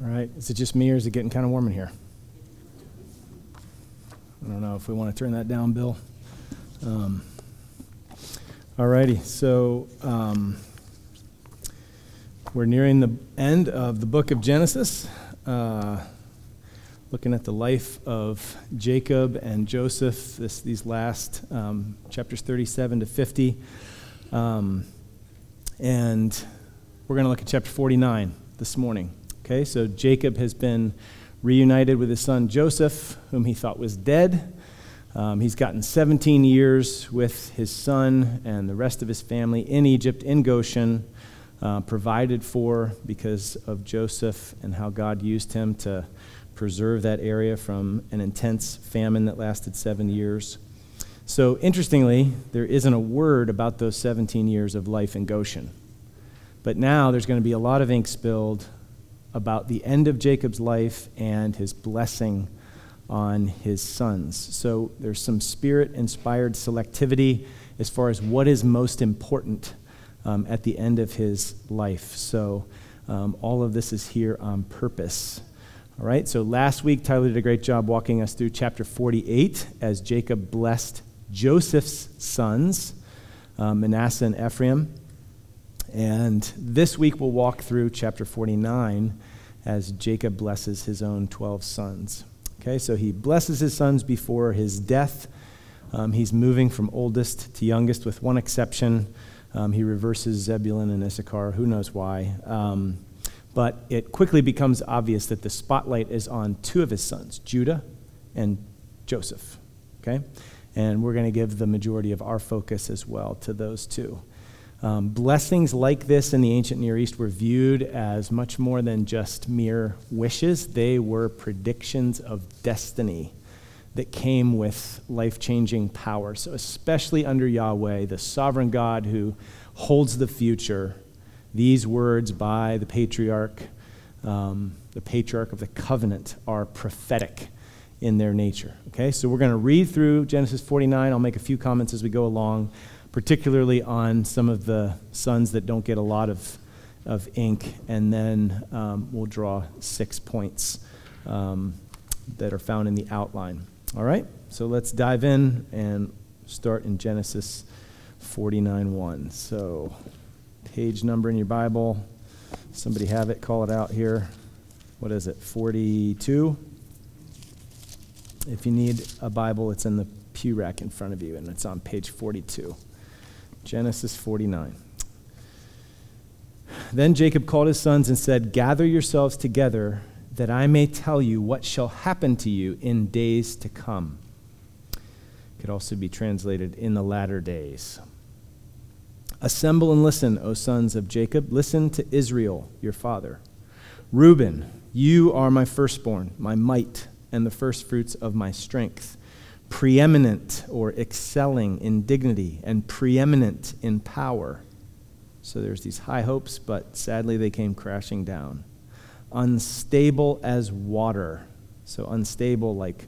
All right. Is it just me or is it getting kind of warm in here? I don't know if we want to turn that down, Bill. Um, all righty. So um, we're nearing the end of the book of Genesis, uh, looking at the life of Jacob and Joseph, this, these last um, chapters 37 to 50. Um, and we're going to look at chapter 49 this morning. Okay, so Jacob has been reunited with his son Joseph, whom he thought was dead. Um, he's gotten 17 years with his son and the rest of his family in Egypt, in Goshen, uh, provided for because of Joseph and how God used him to preserve that area from an intense famine that lasted seven years. So, interestingly, there isn't a word about those 17 years of life in Goshen. But now there's going to be a lot of ink spilled about the end of Jacob's life and his blessing on his sons. So there's some spirit inspired selectivity as far as what is most important um, at the end of his life. So um, all of this is here on purpose. All right, so last week Tyler did a great job walking us through chapter 48 as Jacob blessed Joseph's sons, um, Manasseh and Ephraim. And this week we'll walk through chapter 49 as Jacob blesses his own 12 sons. Okay, so he blesses his sons before his death. Um, he's moving from oldest to youngest, with one exception. Um, he reverses Zebulun and Issachar. Who knows why? Um, but it quickly becomes obvious that the spotlight is on two of his sons, Judah and Joseph. Okay? And we're going to give the majority of our focus as well to those two. Um, blessings like this in the ancient Near East were viewed as much more than just mere wishes, they were predictions of destiny that came with life changing power. So, especially under Yahweh, the sovereign God who holds the future, these words by the patriarch, um, the patriarch of the covenant, are prophetic in their nature. Okay, so we're going to read through Genesis 49. I'll make a few comments as we go along particularly on some of the sons that don't get a lot of, of ink, and then um, we'll draw six points um, that are found in the outline. All right, so let's dive in and start in Genesis 49:1. So, page number in your Bible. Somebody have it, call it out here. What is it, 42? If you need a Bible, it's in the pew rack in front of you, and it's on page 42. Genesis 49. Then Jacob called his sons and said, Gather yourselves together, that I may tell you what shall happen to you in days to come. Could also be translated in the latter days. Assemble and listen, O sons of Jacob. Listen to Israel, your father. Reuben, you are my firstborn, my might, and the firstfruits of my strength preeminent or excelling in dignity and preeminent in power. So there's these high hopes, but sadly they came crashing down. Unstable as water. So unstable like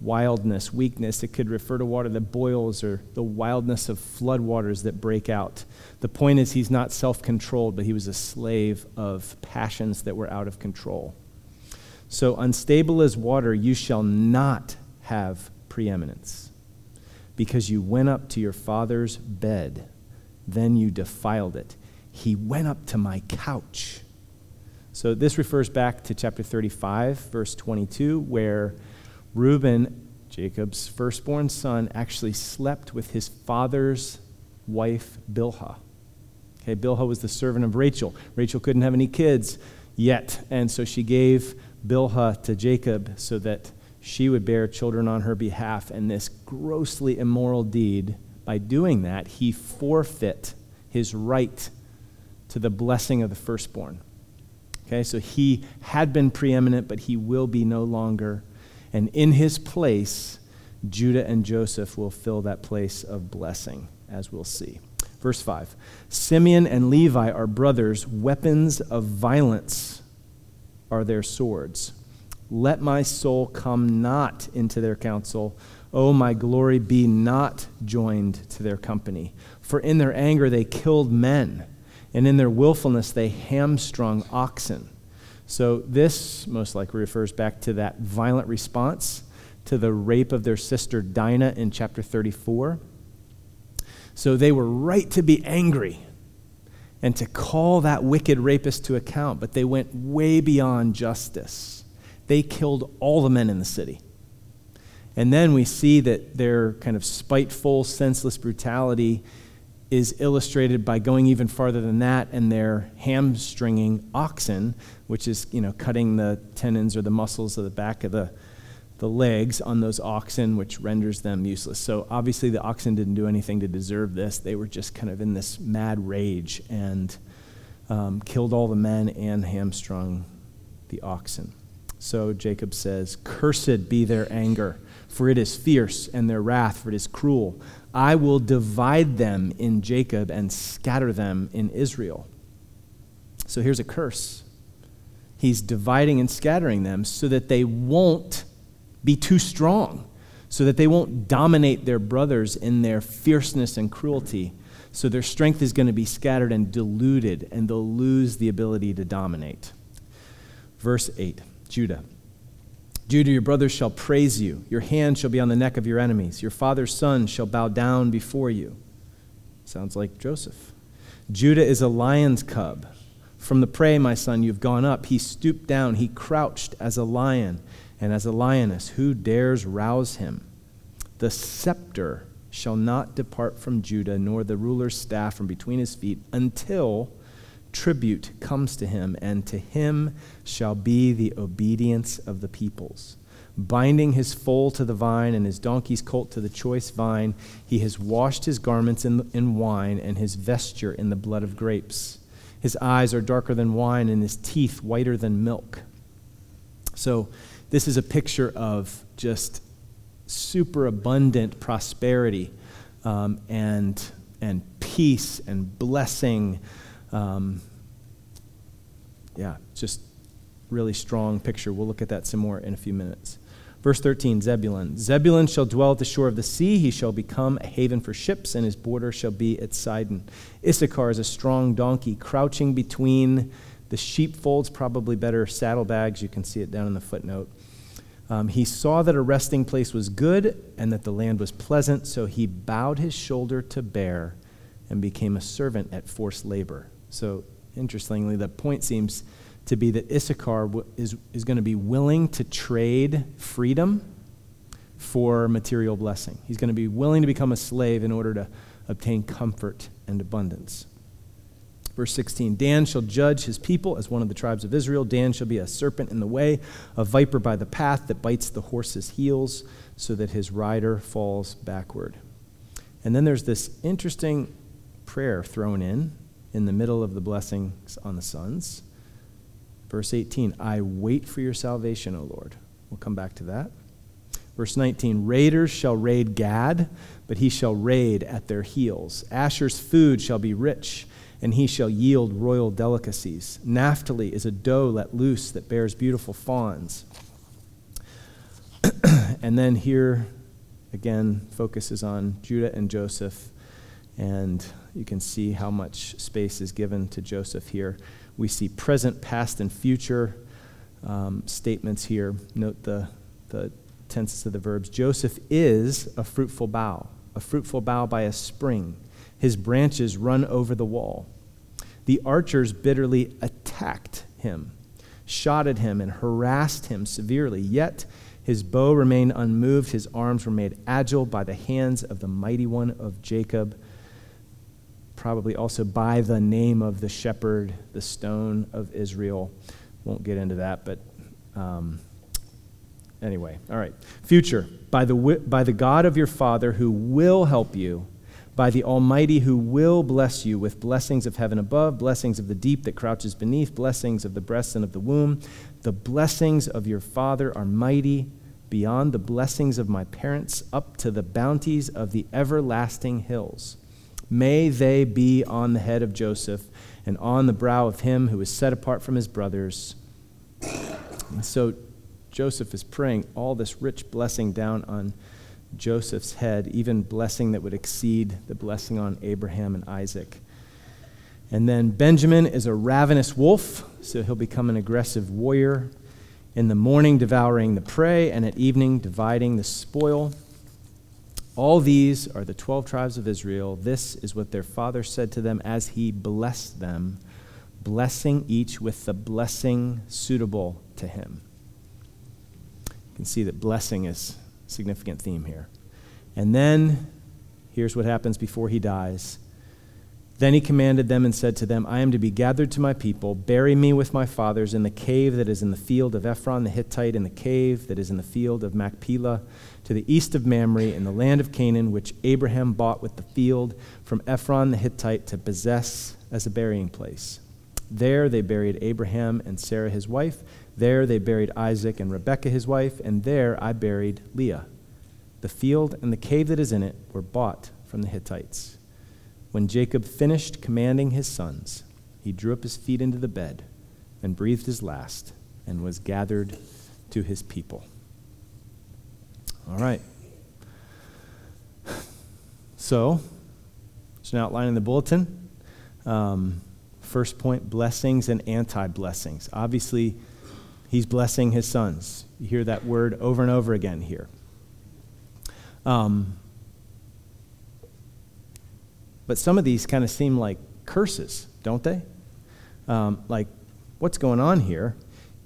wildness, weakness. It could refer to water that boils or the wildness of floodwaters that break out. The point is, he's not self controlled, but he was a slave of passions that were out of control. So, unstable as water, you shall not have preeminence. Because you went up to your father's bed, then you defiled it. He went up to my couch. So this refers back to chapter 35, verse 22, where Reuben, Jacob's firstborn son, actually slept with his father's wife, Bilhah. Okay, Bilhah was the servant of Rachel. Rachel couldn't have any kids yet, and so she gave Bilhah to Jacob so that she would bear children on her behalf. And this grossly immoral deed, by doing that, he forfeit his right to the blessing of the firstborn. Okay, so he had been preeminent, but he will be no longer. And in his place, Judah and Joseph will fill that place of blessing, as we'll see. Verse 5 Simeon and Levi are brothers, weapons of violence are their swords. Let my soul come not into their counsel. O my glory, be not joined to their company. For in their anger they killed men, and in their willfulness they hamstrung oxen. So, this most likely refers back to that violent response to the rape of their sister Dinah in chapter 34. So, they were right to be angry and to call that wicked rapist to account, but they went way beyond justice. They killed all the men in the city. And then we see that their kind of spiteful, senseless brutality is illustrated by going even farther than that and they're hamstringing oxen, which is, you know, cutting the tendons or the muscles of the back of the, the legs on those oxen, which renders them useless. So obviously the oxen didn't do anything to deserve this. They were just kind of in this mad rage and um, killed all the men and hamstrung the oxen. So Jacob says, Cursed be their anger, for it is fierce, and their wrath, for it is cruel. I will divide them in Jacob and scatter them in Israel. So here's a curse. He's dividing and scattering them so that they won't be too strong, so that they won't dominate their brothers in their fierceness and cruelty. So their strength is going to be scattered and diluted, and they'll lose the ability to dominate. Verse 8 Judah. Judah, your brothers shall praise you. Your hand shall be on the neck of your enemies. Your father's son shall bow down before you. Sounds like Joseph. Judah is a lion's cub. From the prey, my son, you've gone up. He stooped down. He crouched as a lion and as a lioness. Who dares rouse him? The scepter shall not depart from Judah, nor the ruler's staff from between his feet, until tribute comes to him, and to him shall be the obedience of the peoples. Binding his foal to the vine and his donkey's colt to the choice vine, he has washed his garments in, in wine and his vesture in the blood of grapes. His eyes are darker than wine and his teeth whiter than milk. So, this is a picture of just super abundant prosperity um, and, and peace and blessing um, yeah, just really strong picture. We'll look at that some more in a few minutes. Verse 13 Zebulun. Zebulun shall dwell at the shore of the sea. He shall become a haven for ships, and his border shall be at Sidon. Issachar is a strong donkey, crouching between the sheepfolds, probably better saddlebags. You can see it down in the footnote. Um, he saw that a resting place was good and that the land was pleasant, so he bowed his shoulder to bear and became a servant at forced labor. So, interestingly, the point seems to be that Issachar is, is going to be willing to trade freedom for material blessing. He's going to be willing to become a slave in order to obtain comfort and abundance. Verse 16 Dan shall judge his people as one of the tribes of Israel. Dan shall be a serpent in the way, a viper by the path that bites the horse's heels, so that his rider falls backward. And then there's this interesting prayer thrown in in the middle of the blessings on the sons. Verse 18, I wait for your salvation, O Lord. We'll come back to that. Verse 19, raiders shall raid Gad, but he shall raid at their heels. Asher's food shall be rich, and he shall yield royal delicacies. Naphtali is a doe let loose that bears beautiful fawns. and then here, again, focuses on Judah and Joseph and you can see how much space is given to Joseph here. We see present, past, and future um, statements here. Note the, the tenses of the verbs. Joseph is a fruitful bough, a fruitful bough by a spring. His branches run over the wall. The archers bitterly attacked him, shot at him, and harassed him severely. Yet his bow remained unmoved, his arms were made agile by the hands of the mighty one of Jacob probably also by the name of the shepherd, the stone of Israel. Won't get into that, but um, anyway, all right. Future, by the, by the God of your Father who will help you, by the Almighty who will bless you with blessings of heaven above, blessings of the deep that crouches beneath, blessings of the breast and of the womb. The blessings of your Father are mighty beyond the blessings of my parents, up to the bounties of the everlasting hills. May they be on the head of Joseph and on the brow of him who is set apart from his brothers. And so Joseph is praying all this rich blessing down on Joseph's head, even blessing that would exceed the blessing on Abraham and Isaac. And then Benjamin is a ravenous wolf. so he'll become an aggressive warrior. In the morning, devouring the prey, and at evening, dividing the spoil. All these are the 12 tribes of Israel. This is what their father said to them as he blessed them, blessing each with the blessing suitable to him. You can see that blessing is a significant theme here. And then here's what happens before he dies. Then he commanded them and said to them, I am to be gathered to my people. Bury me with my fathers in the cave that is in the field of Ephron the Hittite, in the cave that is in the field of Machpelah, to the east of Mamre, in the land of Canaan, which Abraham bought with the field from Ephron the Hittite to possess as a burying place. There they buried Abraham and Sarah his wife. There they buried Isaac and Rebekah his wife. And there I buried Leah. The field and the cave that is in it were bought from the Hittites. When Jacob finished commanding his sons, he drew up his feet into the bed and breathed his last and was gathered to his people. All right. So, it's an outline in the bulletin. Um, first point blessings and anti blessings. Obviously, he's blessing his sons. You hear that word over and over again here. Um, but some of these kind of seem like curses, don't they? Um, like, what's going on here?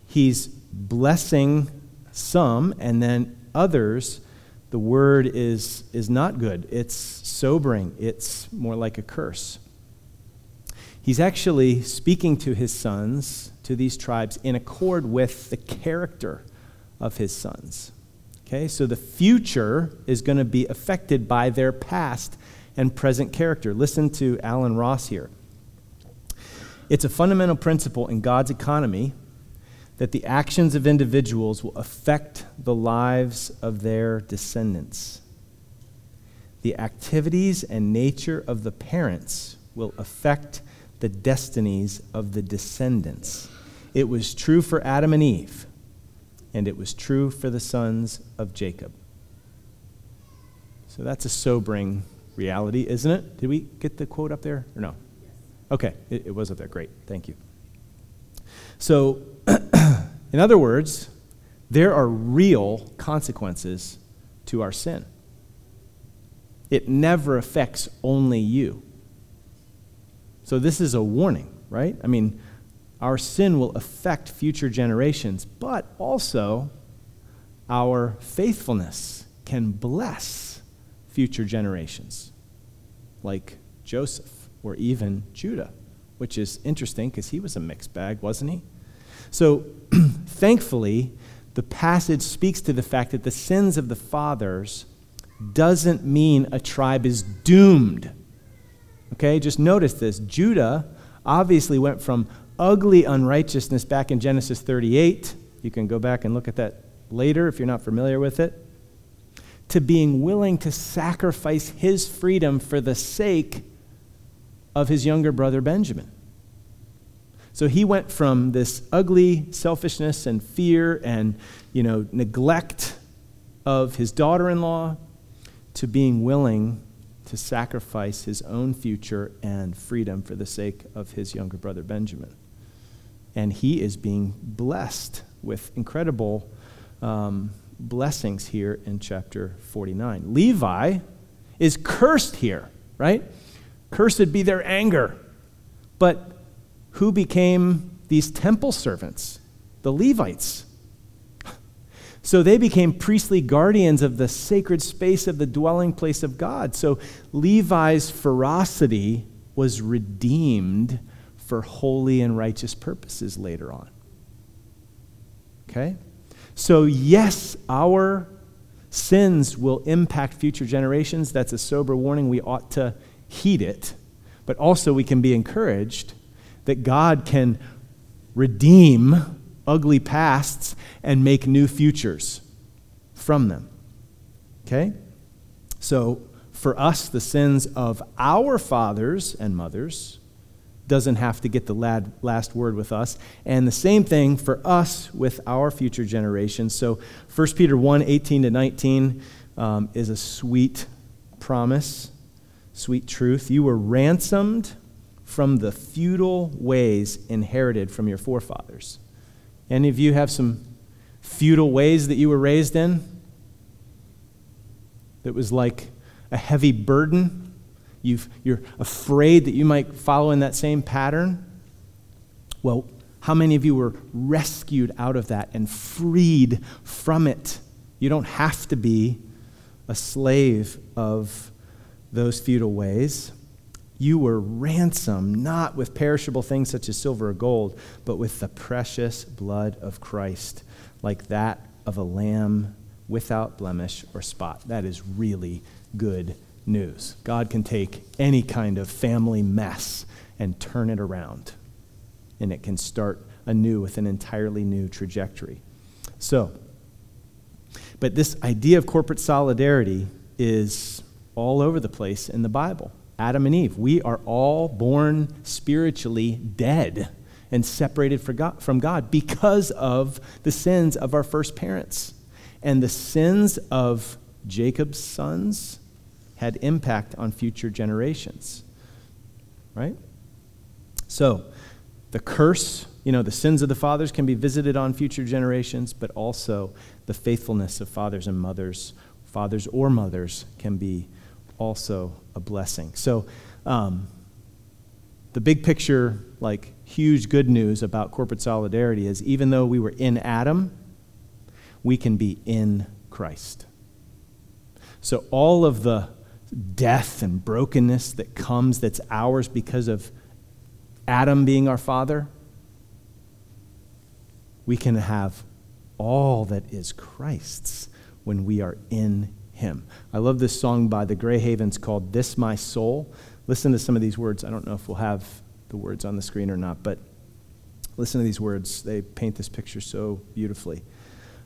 He's blessing some, and then others, the word is, is not good. It's sobering, it's more like a curse. He's actually speaking to his sons, to these tribes, in accord with the character of his sons. Okay, so the future is going to be affected by their past and present character. Listen to Allen Ross here. It's a fundamental principle in God's economy that the actions of individuals will affect the lives of their descendants. The activities and nature of the parents will affect the destinies of the descendants. It was true for Adam and Eve, and it was true for the sons of Jacob. So that's a sobering reality, isn't it? Did we get the quote up there or no? Yes. Okay, it, it was up there. Great, thank you. So, in other words, there are real consequences to our sin. It never affects only you. So, this is a warning, right? I mean, our sin will affect future generations, but also our faithfulness can bless future generations, like Joseph or even Judah, which is interesting because he was a mixed bag, wasn't he? So, thankfully, the passage speaks to the fact that the sins of the fathers doesn't mean a tribe is doomed. Okay, just notice this. Judah obviously went from ugly unrighteousness back in Genesis 38. You can go back and look at that later if you're not familiar with it to being willing to sacrifice his freedom for the sake of his younger brother Benjamin. So he went from this ugly selfishness and fear and, you know, neglect of his daughter-in-law to being willing to sacrifice his own future and freedom for the sake of his younger brother Benjamin. And he is being blessed with incredible um, blessings here in chapter 49. Levi is cursed here, right? Cursed be their anger. But who became these temple servants? The Levites. So they became priestly guardians of the sacred space of the dwelling place of God. So Levi's ferocity was redeemed for holy and righteous purposes later on. Okay? So, yes, our sins will impact future generations. That's a sober warning. We ought to heed it. But also, we can be encouraged that God can redeem ugly pasts and make new futures from them. Okay? So, for us, the sins of our fathers and mothers doesn't have to get the last word with us. And the same thing for us with our future generations. So 1 Peter 1 18 to 19 um, is a sweet promise, sweet truth. You were ransomed from the feudal ways inherited from your forefathers. Any of you have some feudal ways that you were raised in? That was like a heavy burden? You are afraid that you might follow in that same pattern? Well, how many of you were rescued out of that and freed from it? You don't have to be a slave of those feudal ways. You were ransomed not with perishable things such as silver or gold, but with the precious blood of Christ, like that of a lamb without blemish or spot. That is really good news. God can take any kind of family mess and turn it around and it can start anew with an entirely new trajectory. So, but this idea of corporate solidarity is all over the place in the Bible. Adam and Eve, we are all born spiritually dead and separated from God because of the sins of our first parents. And the sins of Jacob's sons had impact on future generations. Right? So, the curse, you know, the sins of the fathers can be visited on future generations, but also the faithfulness of fathers and mothers, fathers or mothers, can be also a blessing. So, um, the big picture, like huge good news about corporate solidarity is even though we were in Adam, we can be in Christ. So, all of the death and brokenness that comes that's ours because of Adam being our father, we can have all that is Christ's when we are in Him. I love this song by the Gray Havens called This My Soul. Listen to some of these words. I don't know if we'll have the words on the screen or not, but listen to these words. They paint this picture so beautifully.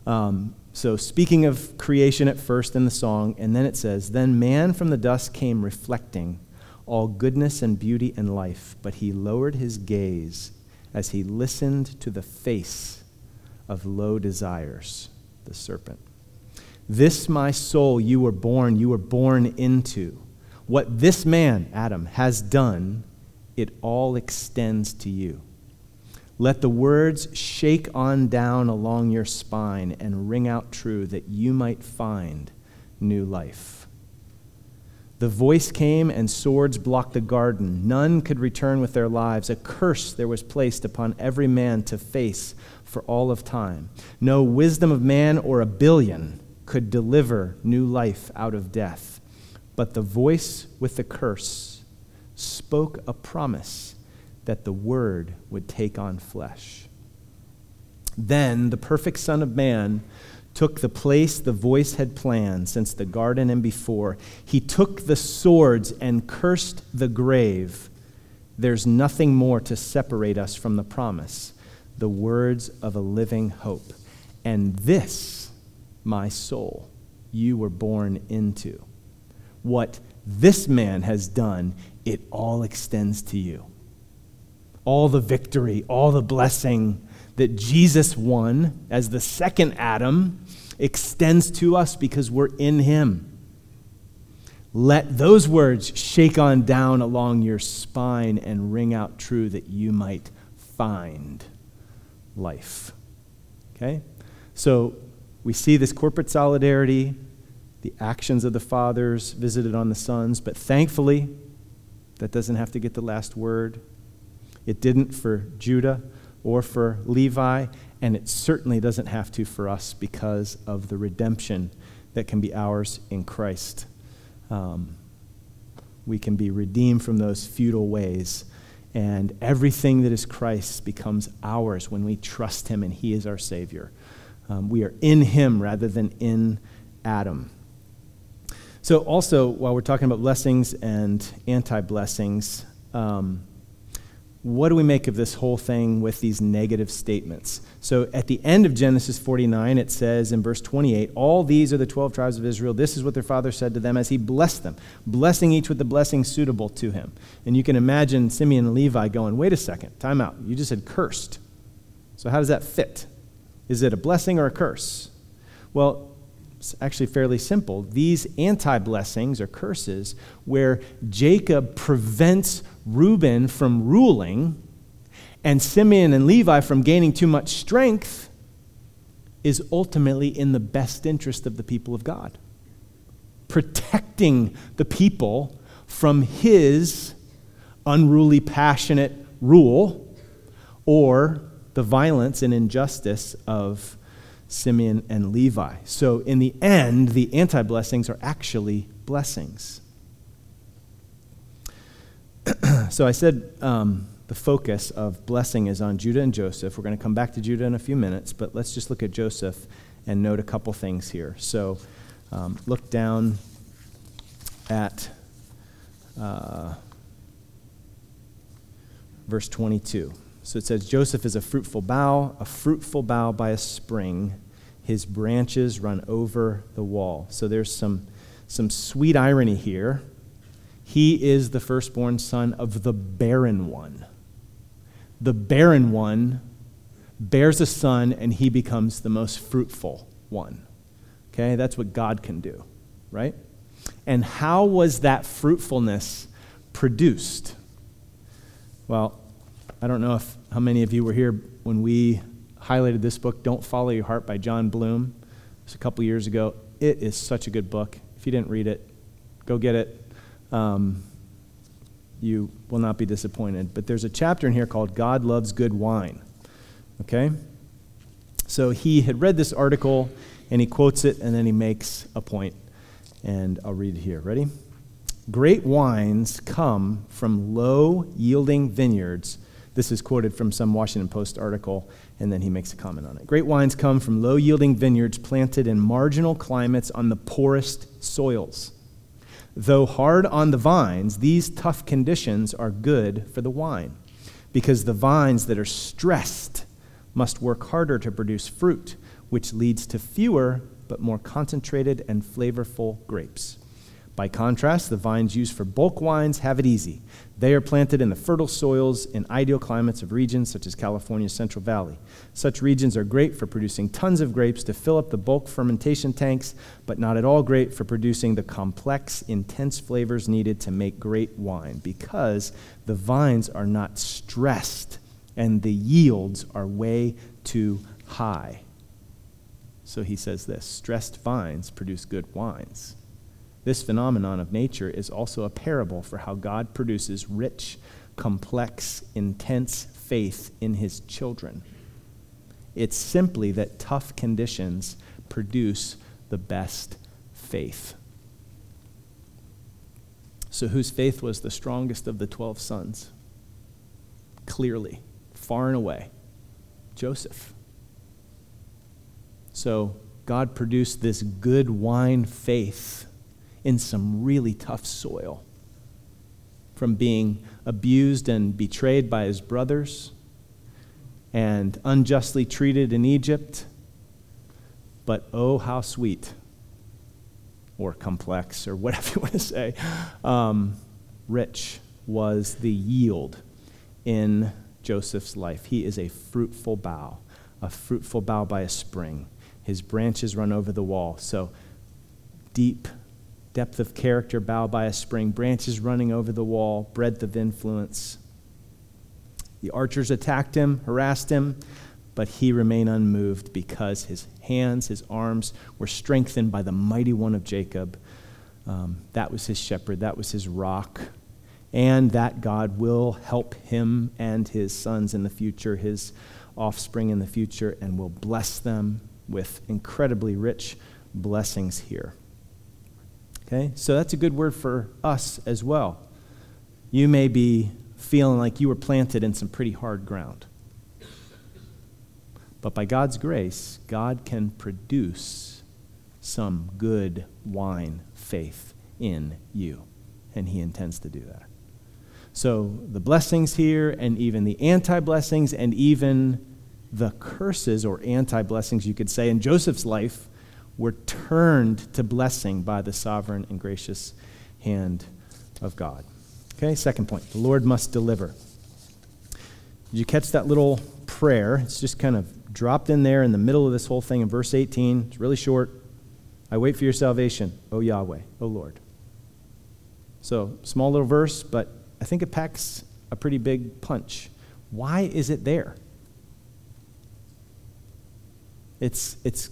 Um, so, speaking of creation at first in the song, and then it says, Then man from the dust came reflecting all goodness and beauty and life, but he lowered his gaze as he listened to the face of low desires, the serpent. This, my soul, you were born, you were born into. What this man, Adam, has done, it all extends to you. Let the words shake on down along your spine and ring out true that you might find new life. The voice came, and swords blocked the garden. None could return with their lives. A curse there was placed upon every man to face for all of time. No wisdom of man or a billion could deliver new life out of death. But the voice with the curse spoke a promise that the word would take on flesh. Then the perfect Son of Man took the place the voice had planned since the garden and before. He took the swords and cursed the grave. There's nothing more to separate us from the promise, the words of a living hope. And this, my soul, you were born into. What this man has done, it all extends to you. All the victory, all the blessing that Jesus won as the second Adam extends to us because we're in Him. Let those words shake on down along your spine and ring out true that you might find life. Okay? So we see this corporate solidarity, the actions of the fathers visited on the sons, but thankfully, that doesn't have to get the last word. It didn't for Judah or for Levi, and it certainly doesn't have to for us because of the redemption that can be ours in Christ. Um, we can be redeemed from those futile ways, and everything that is Christ becomes ours when we trust Him and He is our Savior. Um, we are in Him rather than in Adam. So, also, while we're talking about blessings and anti blessings, um, what do we make of this whole thing with these negative statements? So at the end of Genesis 49, it says in verse 28 All these are the 12 tribes of Israel. This is what their father said to them as he blessed them, blessing each with the blessing suitable to him. And you can imagine Simeon and Levi going, Wait a second, time out. You just said cursed. So how does that fit? Is it a blessing or a curse? Well, it's actually fairly simple. These anti blessings or curses, where Jacob prevents Reuben from ruling and Simeon and Levi from gaining too much strength is ultimately in the best interest of the people of God. Protecting the people from his unruly, passionate rule or the violence and injustice of Simeon and Levi. So, in the end, the anti blessings are actually blessings. so, I said um, the focus of blessing is on Judah and Joseph. We're going to come back to Judah in a few minutes, but let's just look at Joseph and note a couple things here. So, um, look down at uh, verse 22. So it says, Joseph is a fruitful bough, a fruitful bough by a spring. His branches run over the wall. So there's some, some sweet irony here. He is the firstborn son of the barren one. The barren one bears a son, and he becomes the most fruitful one. Okay, that's what God can do, right? And how was that fruitfulness produced? Well, I don't know if how many of you were here when we highlighted this book, Don't Follow Your Heart by Jon Bloom. It was a couple years ago. It is such a good book. If you didn't read it, go get it. Um, you will not be disappointed. But there's a chapter in here called God Loves Good Wine. Okay? So he had read this article and he quotes it and then he makes a point. And I'll read it here. Ready? Great wines come from low yielding vineyards this is quoted from some Washington Post article, and then he makes a comment on it. Great wines come from low yielding vineyards planted in marginal climates on the poorest soils. Though hard on the vines, these tough conditions are good for the wine, because the vines that are stressed must work harder to produce fruit, which leads to fewer but more concentrated and flavorful grapes. By contrast, the vines used for bulk wines have it easy. They are planted in the fertile soils in ideal climates of regions such as California's Central Valley. Such regions are great for producing tons of grapes to fill up the bulk fermentation tanks, but not at all great for producing the complex, intense flavors needed to make great wine because the vines are not stressed and the yields are way too high. So he says this stressed vines produce good wines. This phenomenon of nature is also a parable for how God produces rich, complex, intense faith in his children. It's simply that tough conditions produce the best faith. So, whose faith was the strongest of the 12 sons? Clearly, far and away, Joseph. So, God produced this good wine faith in some really tough soil. From being abused and betrayed by his brothers and unjustly treated in Egypt. But oh, how sweet, or complex, or whatever you want to say, um, rich was the yield in Joseph's life. He is a fruitful bough, a fruitful bough by a spring. His branches run over the wall. So deep depth of character bough by a spring, branches running over the wall, breadth of influence. The archers attacked him, harassed him, but he remained unmoved because his hands, his arms were strengthened by the mighty one of Jacob. Um, that was his shepherd, that was his rock. And that God will help him and his sons in the future, his offspring in the future, and will bless them with incredibly rich blessings here. Okay? So that's a good word for us as well. You may be feeling like you were planted in some pretty hard ground. But by God's grace, God can produce some good wine faith in you. And He intends to do that. So the blessings here, and even the anti blessings, and even the curses or anti blessings, you could say, in Joseph's life were turned to blessing by the sovereign and gracious hand of God. Okay, second point the Lord must deliver. Did you catch that little prayer? It's just kind of dropped in there in the middle of this whole thing in verse 18. It's really short. I wait for your salvation, O Yahweh, O Lord. So, small little verse, but I think it packs a pretty big punch. Why is it there? It's, it's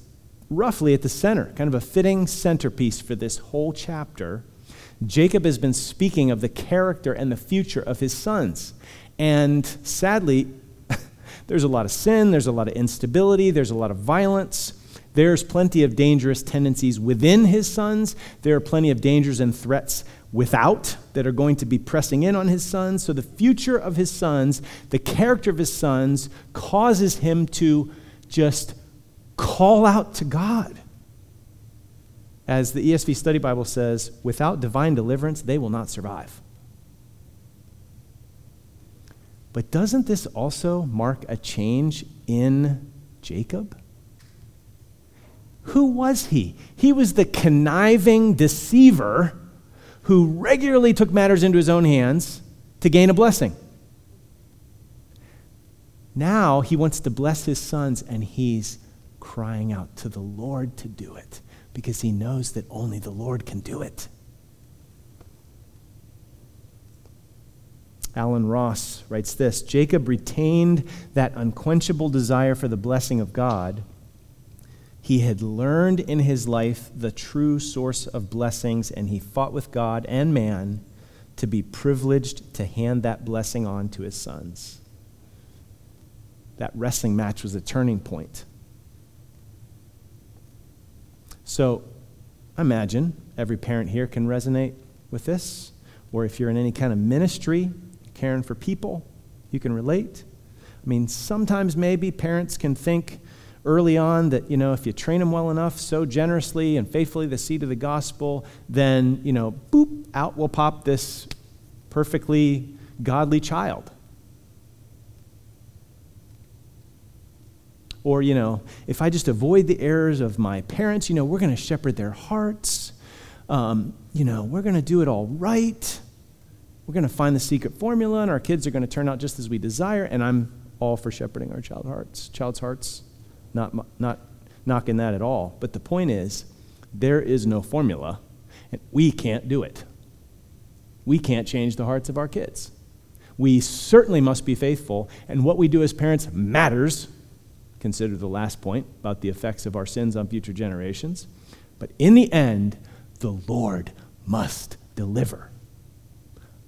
roughly at the center, kind of a fitting centerpiece for this whole chapter. Jacob has been speaking of the character and the future of his sons. And sadly, there's a lot of sin, there's a lot of instability, there's a lot of violence. There's plenty of dangerous tendencies within his sons. There are plenty of dangers and threats without that are going to be pressing in on his sons. So the future of his sons, the character of his sons, causes him to just call out to God. As the ESV Study Bible says, without divine deliverance, they will not survive. But doesn't this also mark a change in Jacob? Who was he? He was the conniving deceiver who regularly took matters into his own hands to gain a blessing. Now he wants to bless his sons, and he's crying out to the Lord to do it because he knows that only the Lord can do it. Allen Ross writes this Jacob retained that unquenchable desire for the blessing of God. He had learned in his life the true source of blessings, and he fought with God and man to be privileged to hand that blessing on to his sons. That wrestling match was a turning point. So, imagine every parent here can resonate with this, or if you're in any kind of ministry, caring for people, you can relate. I mean, sometimes maybe parents can think early on that, you know, if you train them well enough, so generously and faithfully the seed of the gospel, then, you know, boop, out will pop this perfectly godly child. Or, you know, if I just avoid the errors of my parents, you know, we're going to shepherd their hearts. Um, you know, we're going to do it all right. We're going to find the secret formula, and our kids are going to turn out just as we desire. And I'm all for shepherding our child hearts, child's hearts. Not, not knocking that at all. But the point is, there is no formula, and we can't do it. We can't change the hearts of our kids. We certainly must be faithful, and what we do as parents matters consider the last point about the effects of our sins on future generations. But in the end, the Lord must deliver.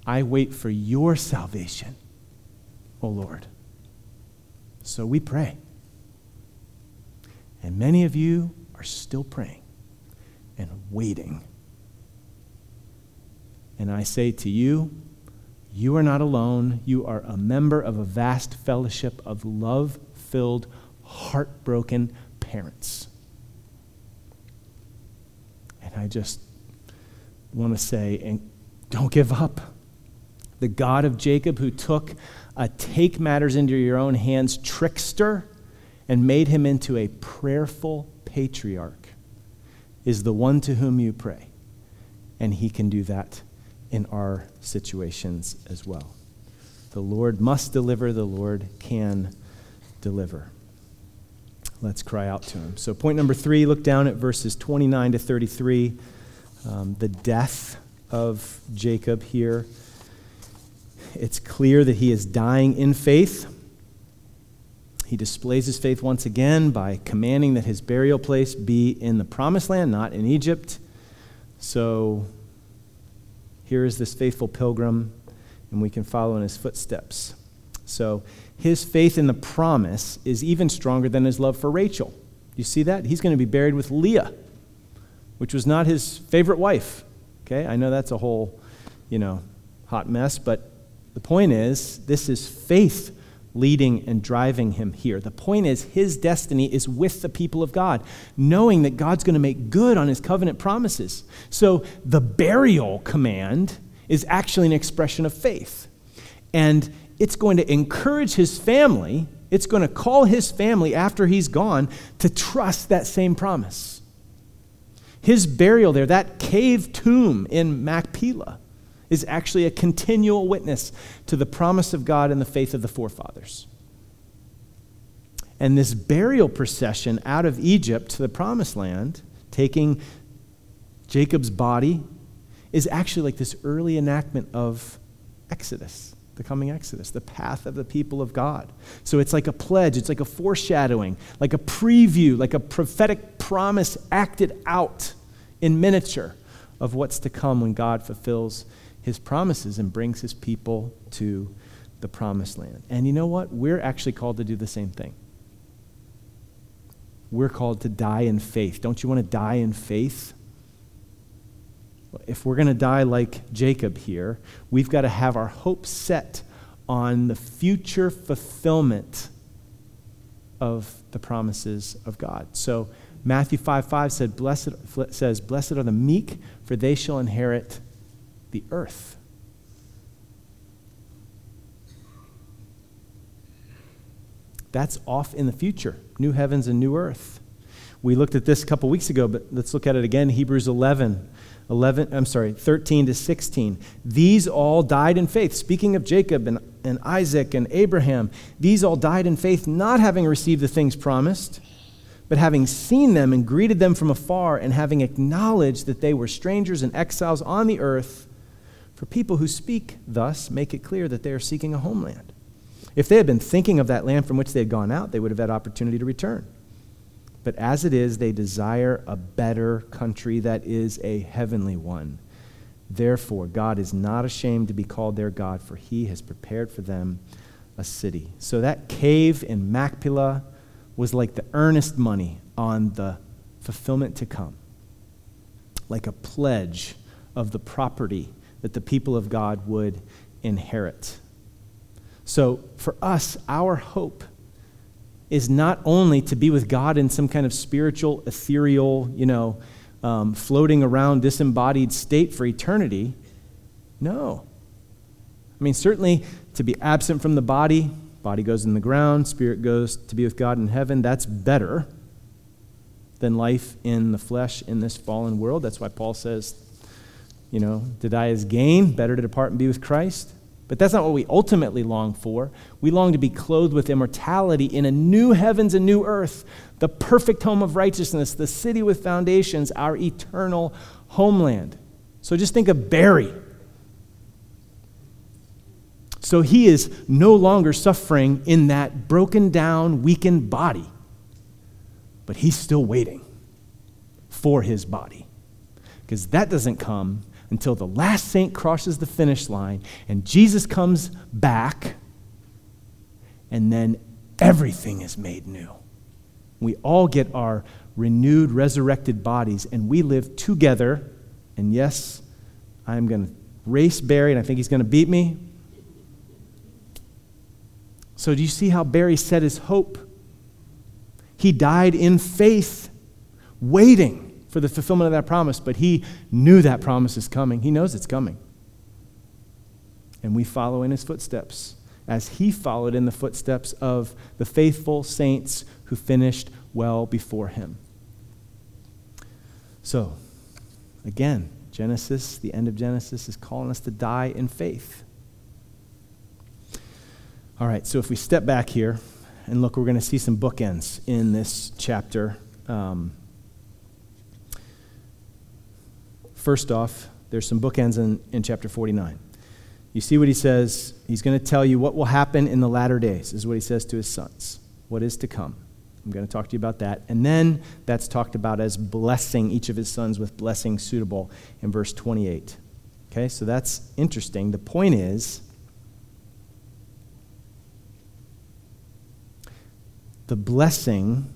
I wait for your salvation, O Lord. So we pray. And many of you are still praying and waiting. And I say to you, you are not alone. You are a member of a vast fellowship of love filled heartbroken parents. And I just want to say, and don't give up. The God of Jacob, who took a take matters into your own hands trickster and made him into a prayerful patriarch, is the one to whom you pray. And he can do that in our situations as well. The Lord must deliver, the Lord can deliver. Let's cry out to him. So, point number three look down at verses 29 to 33. Um, the death of Jacob here. It's clear that he is dying in faith. He displays his faith once again by commanding that his burial place be in the promised land, not in Egypt. So here is this faithful pilgrim, and we can follow in his footsteps. So his faith in the promise is even stronger than his love for Rachel. You see that? He's going to be buried with Leah, which was not his favorite wife. Okay? I know that's a whole, you know, hot mess, but the point is this is faith leading and driving him here. The point is his destiny is with the people of God, knowing that God's going to make good on his covenant promises. So the burial command is actually an expression of faith. And it's going to encourage his family, it's going to call his family after he's gone to trust that same promise. His burial there, that cave tomb in Machpelah, is actually a continual witness to the promise of God and the faith of the forefathers. And this burial procession out of Egypt to the promised land, taking Jacob's body, is actually like this early enactment of Exodus, the coming Exodus, the path of the people of God. So it's like a pledge, it's like a foreshadowing, like a preview, like a prophetic promise acted out in miniature of what's to come when God fulfills his promises and brings his people to the promised land. And you know what? We're actually called to do the same thing. We're called to die in faith. Don't you want to die in faith? If we're going to die like Jacob here, we've got to have our hope set on the future fulfillment of the promises of God. So Matthew 5 5 said, Blessed, says, Blessed are the meek, for they shall inherit the earth. That's off in the future. New heavens and new earth. We looked at this a couple weeks ago, but let's look at it again. Hebrews 11, 11, I'm sorry, 13 to 16. These all died in faith. Speaking of Jacob and, and Isaac and Abraham, these all died in faith, not having received the things promised, but having seen them and greeted them from afar, and having acknowledged that they were strangers and exiles on the earth. For people who speak thus make it clear that they are seeking a homeland. If they had been thinking of that land from which they had gone out, they would have had opportunity to return. But as it is, they desire a better country that is a heavenly one. Therefore, God is not ashamed to be called their God, for he has prepared for them a city. So that cave in Machpelah was like the earnest money on the fulfillment to come, like a pledge of the property that the people of God would inherit. So for us, our hope is not only to be with God in some kind of spiritual, ethereal, you know, um, floating around disembodied state for eternity. No. I mean, certainly to be absent from the body, body goes in the ground, spirit goes to be with God in heaven, that's better than life in the flesh in this fallen world. That's why Paul says, you know, to die is gain, better to depart and be with Christ. But that's not what we ultimately long for. We long to be clothed with immortality in a new heavens and new earth, the perfect home of righteousness, the city with foundations, our eternal homeland. So just think of Barry. So he is no longer suffering in that broken down, weakened body, but he's still waiting for his body. Because that doesn't come until the last saint crosses the finish line and Jesus comes back, and then everything is made new. We all get our renewed, resurrected bodies, and we live together. And yes, I'm going to race Barry, and I think he's going to beat me. So, do you see how Barry set his hope? He died in faith, waiting for the fulfillment of that promise, but he knew that promise is coming. He knows it's coming. And we follow in his footsteps as he followed in the footsteps of the faithful saints who finished well before him. So, again, Genesis, the end of Genesis, is calling us to die in faith. All right, so if we step back here and look, we're going to see some bookends in this chapter. Um, First off, there's some bookends in, in chapter 49. You see what he says? He's going to tell you what will happen in the latter days, is what he says to his sons. What is to come. I'm going to talk to you about that. And then that's talked about as blessing each of his sons with blessing suitable in verse 28. Okay, so that's interesting. The point is the blessing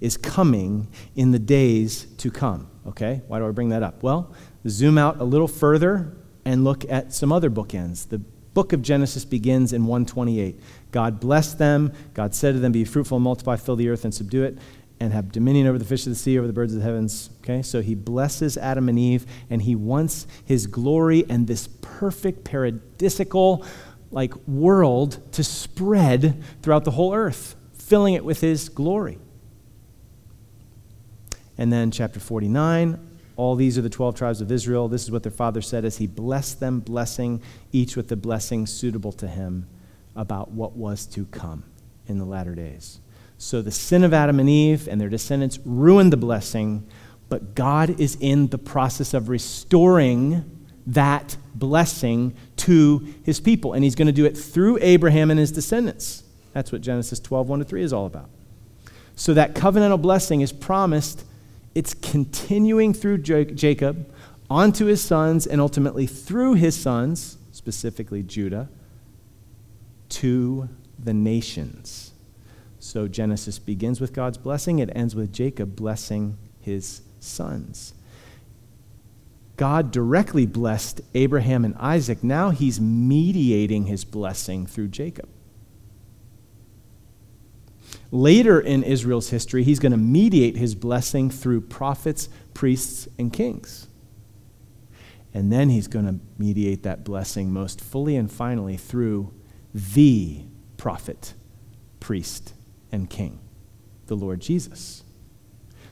is coming in the days to come. Okay, why do I bring that up? Well, zoom out a little further and look at some other bookends. The book of Genesis begins in 128. God blessed them. God said to them, Be fruitful and multiply, fill the earth and subdue it, and have dominion over the fish of the sea, over the birds of the heavens. Okay, so he blesses Adam and Eve, and he wants his glory and this perfect paradisical like world to spread throughout the whole earth, filling it with his glory. And then chapter 49, all these are the 12 tribes of Israel. This is what their father said as he blessed them, blessing each with the blessing suitable to him about what was to come in the latter days. So the sin of Adam and Eve and their descendants ruined the blessing, but God is in the process of restoring that blessing to his people. And he's going to do it through Abraham and his descendants. That's what Genesis 12, 1 to 3 is all about. So that covenantal blessing is promised, it's continuing through Jacob onto his sons and ultimately through his sons, specifically Judah, to the nations. So Genesis begins with God's blessing, it ends with Jacob blessing his sons. God directly blessed Abraham and Isaac. Now he's mediating his blessing through Jacob. Later in Israel's history, he's going to mediate his blessing through prophets, priests, and kings. And then he's going to mediate that blessing most fully and finally through the prophet, priest, and king, the Lord Jesus,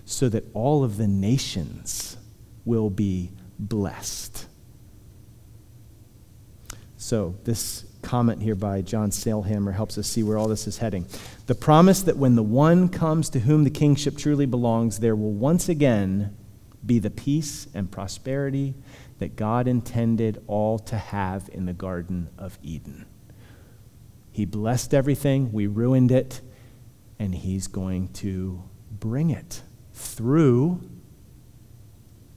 so that all of the nations will be blessed. So, this comment here by John Sailhamer helps us see where all this is heading. The promise that when the one comes to whom the kingship truly belongs, there will once again be the peace and prosperity that God intended all to have in the Garden of Eden. He blessed everything, we ruined it, and He's going to bring it through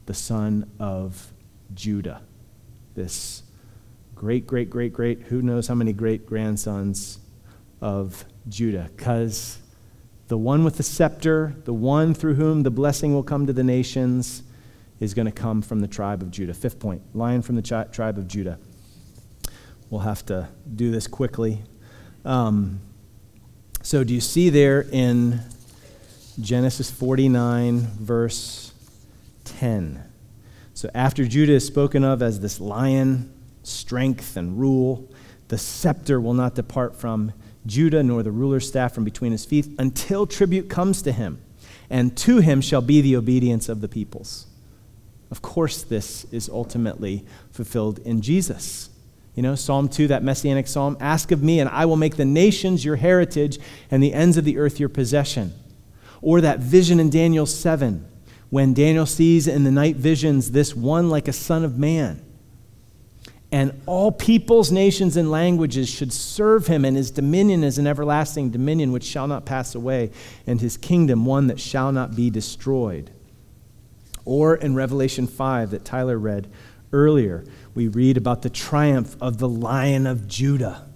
the son of Judah. This great, great, great, great, who knows how many great grandsons of Judah. Because the one with the scepter, the one through whom the blessing will come to the nations, is going to come from the tribe of Judah. Fifth point lion from the tri- tribe of Judah. We'll have to do this quickly. Um, so, do you see there in Genesis 49, verse 10. So after Judah is spoken of as this lion, strength and rule, the scepter will not depart from Judah, nor the ruler's staff from between his feet, until tribute comes to him. And to him shall be the obedience of the peoples. Of course, this is ultimately fulfilled in Jesus. You know, Psalm 2, that messianic psalm Ask of me, and I will make the nations your heritage and the ends of the earth your possession. Or that vision in Daniel 7 when Daniel sees in the night visions this one like a son of man. And all peoples, nations, and languages should serve him, and his dominion is an everlasting dominion which shall not pass away, and his kingdom one that shall not be destroyed. Or in Revelation 5, that Tyler read earlier, we read about the triumph of the Lion of Judah.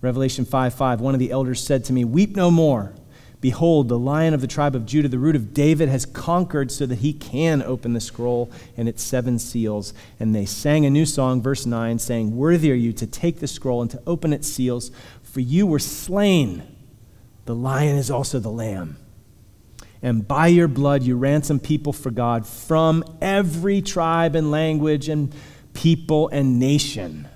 Revelation 5 5, one of the elders said to me, Weep no more. Behold, the lion of the tribe of Judah, the root of David, has conquered so that he can open the scroll and its seven seals. And they sang a new song, verse 9, saying, Worthy are you to take the scroll and to open its seals, for you were slain. The lion is also the lamb. And by your blood you ransom people for God from every tribe and language and people and nation.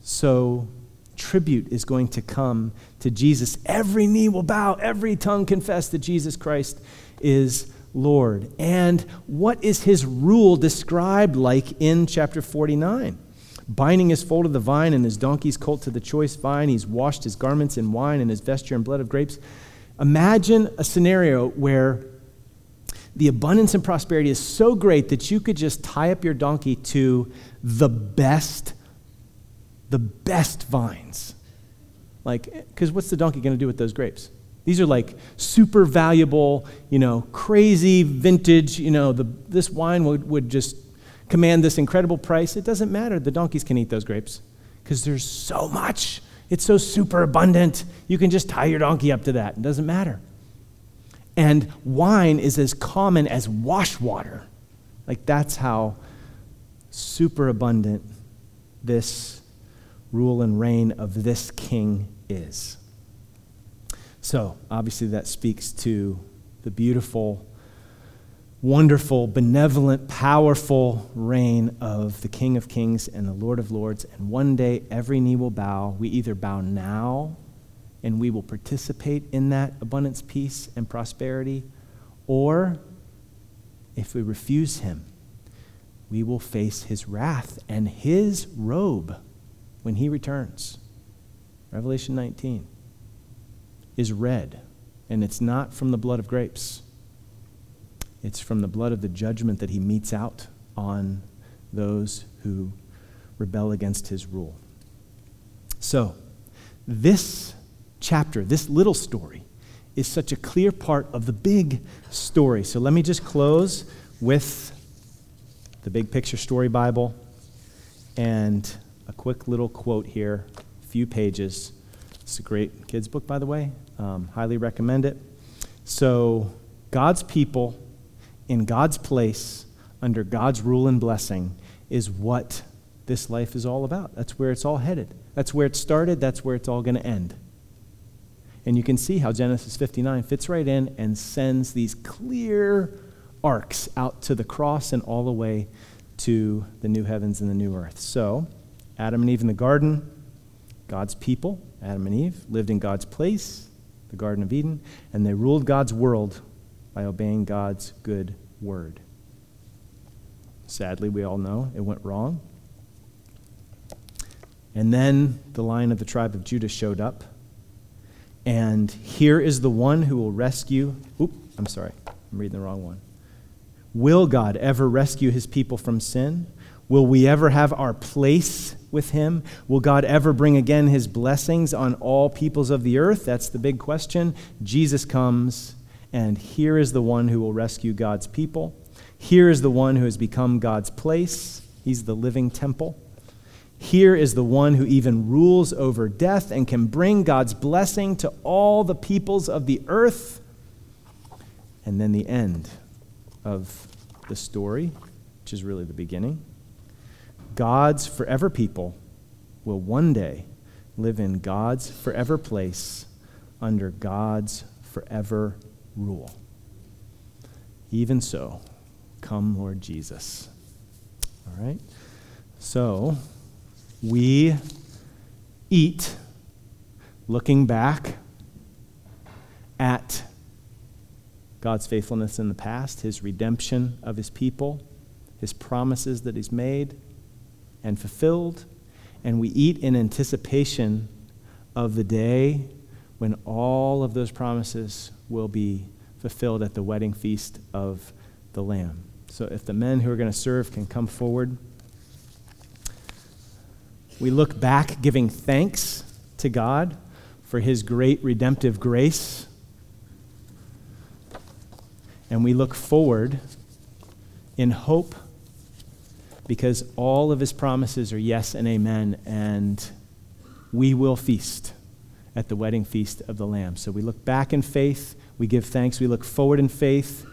So, tribute is going to come to Jesus. Every knee will bow, every tongue confess that Jesus Christ is Lord. And what is his rule described like in chapter 49? Binding his foal to the vine and his donkey's colt to the choice vine, he's washed his garments in wine and his vesture in blood of grapes. Imagine a scenario where the abundance and prosperity is so great that you could just tie up your donkey to the best, the best vines like, because what's the donkey going to do with those grapes? These are like super valuable, you know, crazy vintage, you know, the, this wine would, would just command this incredible price. It doesn't matter. The donkeys can eat those grapes because there's so much. It's so super abundant. You can just tie your donkey up to that. It doesn't matter. And wine is as common as wash water. Like, that's how super abundant this rule and reign of this king is. So, obviously, that speaks to the beautiful, wonderful, benevolent, powerful reign of the King of Kings and the Lord of Lords. And one day, every knee will bow. We either bow now and we will participate in that abundance, peace, and prosperity, or if we refuse Him, we will face His wrath and His robe when He returns. Revelation 19, is red, and it's not from the blood of grapes. It's from the blood of the judgment that he metes out on those who rebel against his rule. So, this chapter, this little story, is such a clear part of the big story. So, let me just close with the Big Picture Story Bible and a quick little quote here, a few pages. It's a great kids' book, by the way. Um, highly recommend it. So, God's people in God's place, under God's rule and blessing, is what this life is all about. That's where it's all headed. That's where it started. That's where it's all going to end. And you can see how Genesis 59 fits right in and sends these clear arcs out to the cross and all the way to the new heavens and the new earth. So, Adam and Eve in the garden, God's people, Adam and Eve, lived in God's place, the Garden of Eden, and they ruled God's world by obeying God's good word. Sadly, we all know it went wrong. And then the lion of the tribe of Judah showed up. And here is the one who will rescue. Oop, I'm sorry. I'm reading the wrong one. Will God ever rescue his people from sin? Will we ever have our place with him? Will God ever bring again his blessings on all peoples of the earth? That's the big question. Jesus comes, and here is the one who will rescue God's people. Here is the one who has become God's place. He's the living temple. Here is the one who even rules over death and can bring God's blessing to all the peoples of the earth. And then the end of the story, which is really the beginning. God's forever people will one day live in God's forever place under God's forever rule. Even so, come, Lord Jesus. All right? So, we eat looking back at God's faithfulness in the past, his redemption of his people, his promises that he's made and fulfilled, and we eat in anticipation of the day when all of those promises will be fulfilled at the wedding feast of the Lamb. So if the men who are going to serve can come forward. We look back giving thanks to God for his great redemptive grace and we look forward in hope because all of his promises are yes and amen, and we will feast at the wedding feast of the Lamb. So we look back in faith, we give thanks, we look forward in faith,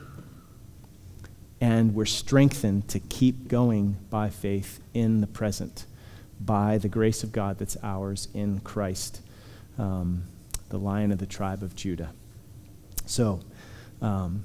and we're strengthened to keep going by faith in the present, by the grace of God that's ours in Christ, um, the lion of the tribe of Judah. So, um,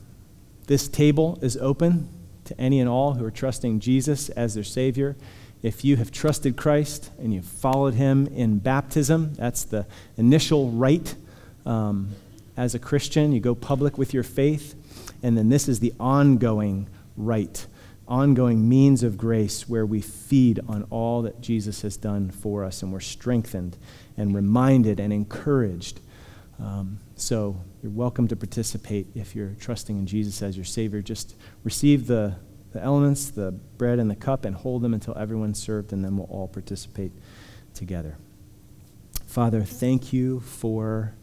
this table is open to any and all who are trusting Jesus as their Savior. If you have trusted Christ and you've followed Him in baptism, that's the initial rite um, as a Christian. You go public with your faith. And then this is the ongoing rite, ongoing means of grace where we feed on all that Jesus has done for us and we're strengthened and reminded and encouraged. Um, so you're welcome to participate if you're trusting in Jesus as your Savior. Just receive the, the elements, the bread and the cup, and hold them until everyone's served, and then we'll all participate together. Father, thank you for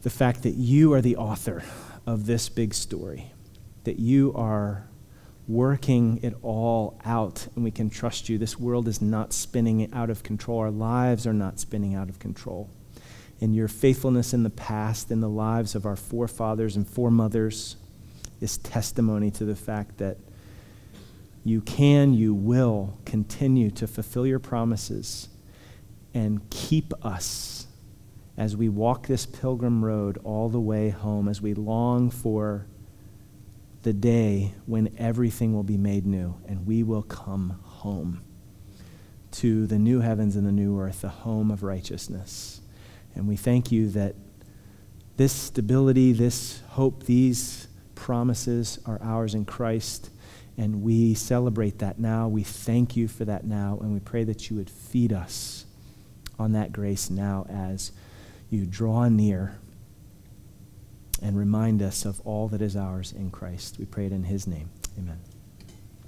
the fact that you are the author of this big story, that you are working it all out, and we can trust you. This world is not spinning out of control, our lives are not spinning out of control and your faithfulness in the past in the lives of our forefathers and foremothers is testimony to the fact that you can, you will continue to fulfill your promises and keep us as we walk this pilgrim road all the way home, as we long for the day when everything will be made new and we will come home to the new heavens and the new earth, the home of righteousness. And we thank you that this stability, this hope, these promises are ours in Christ. And we celebrate that now. We thank you for that now. And we pray that you would feed us on that grace now as you draw near and remind us of all that is ours in Christ. We pray it in his name. Amen.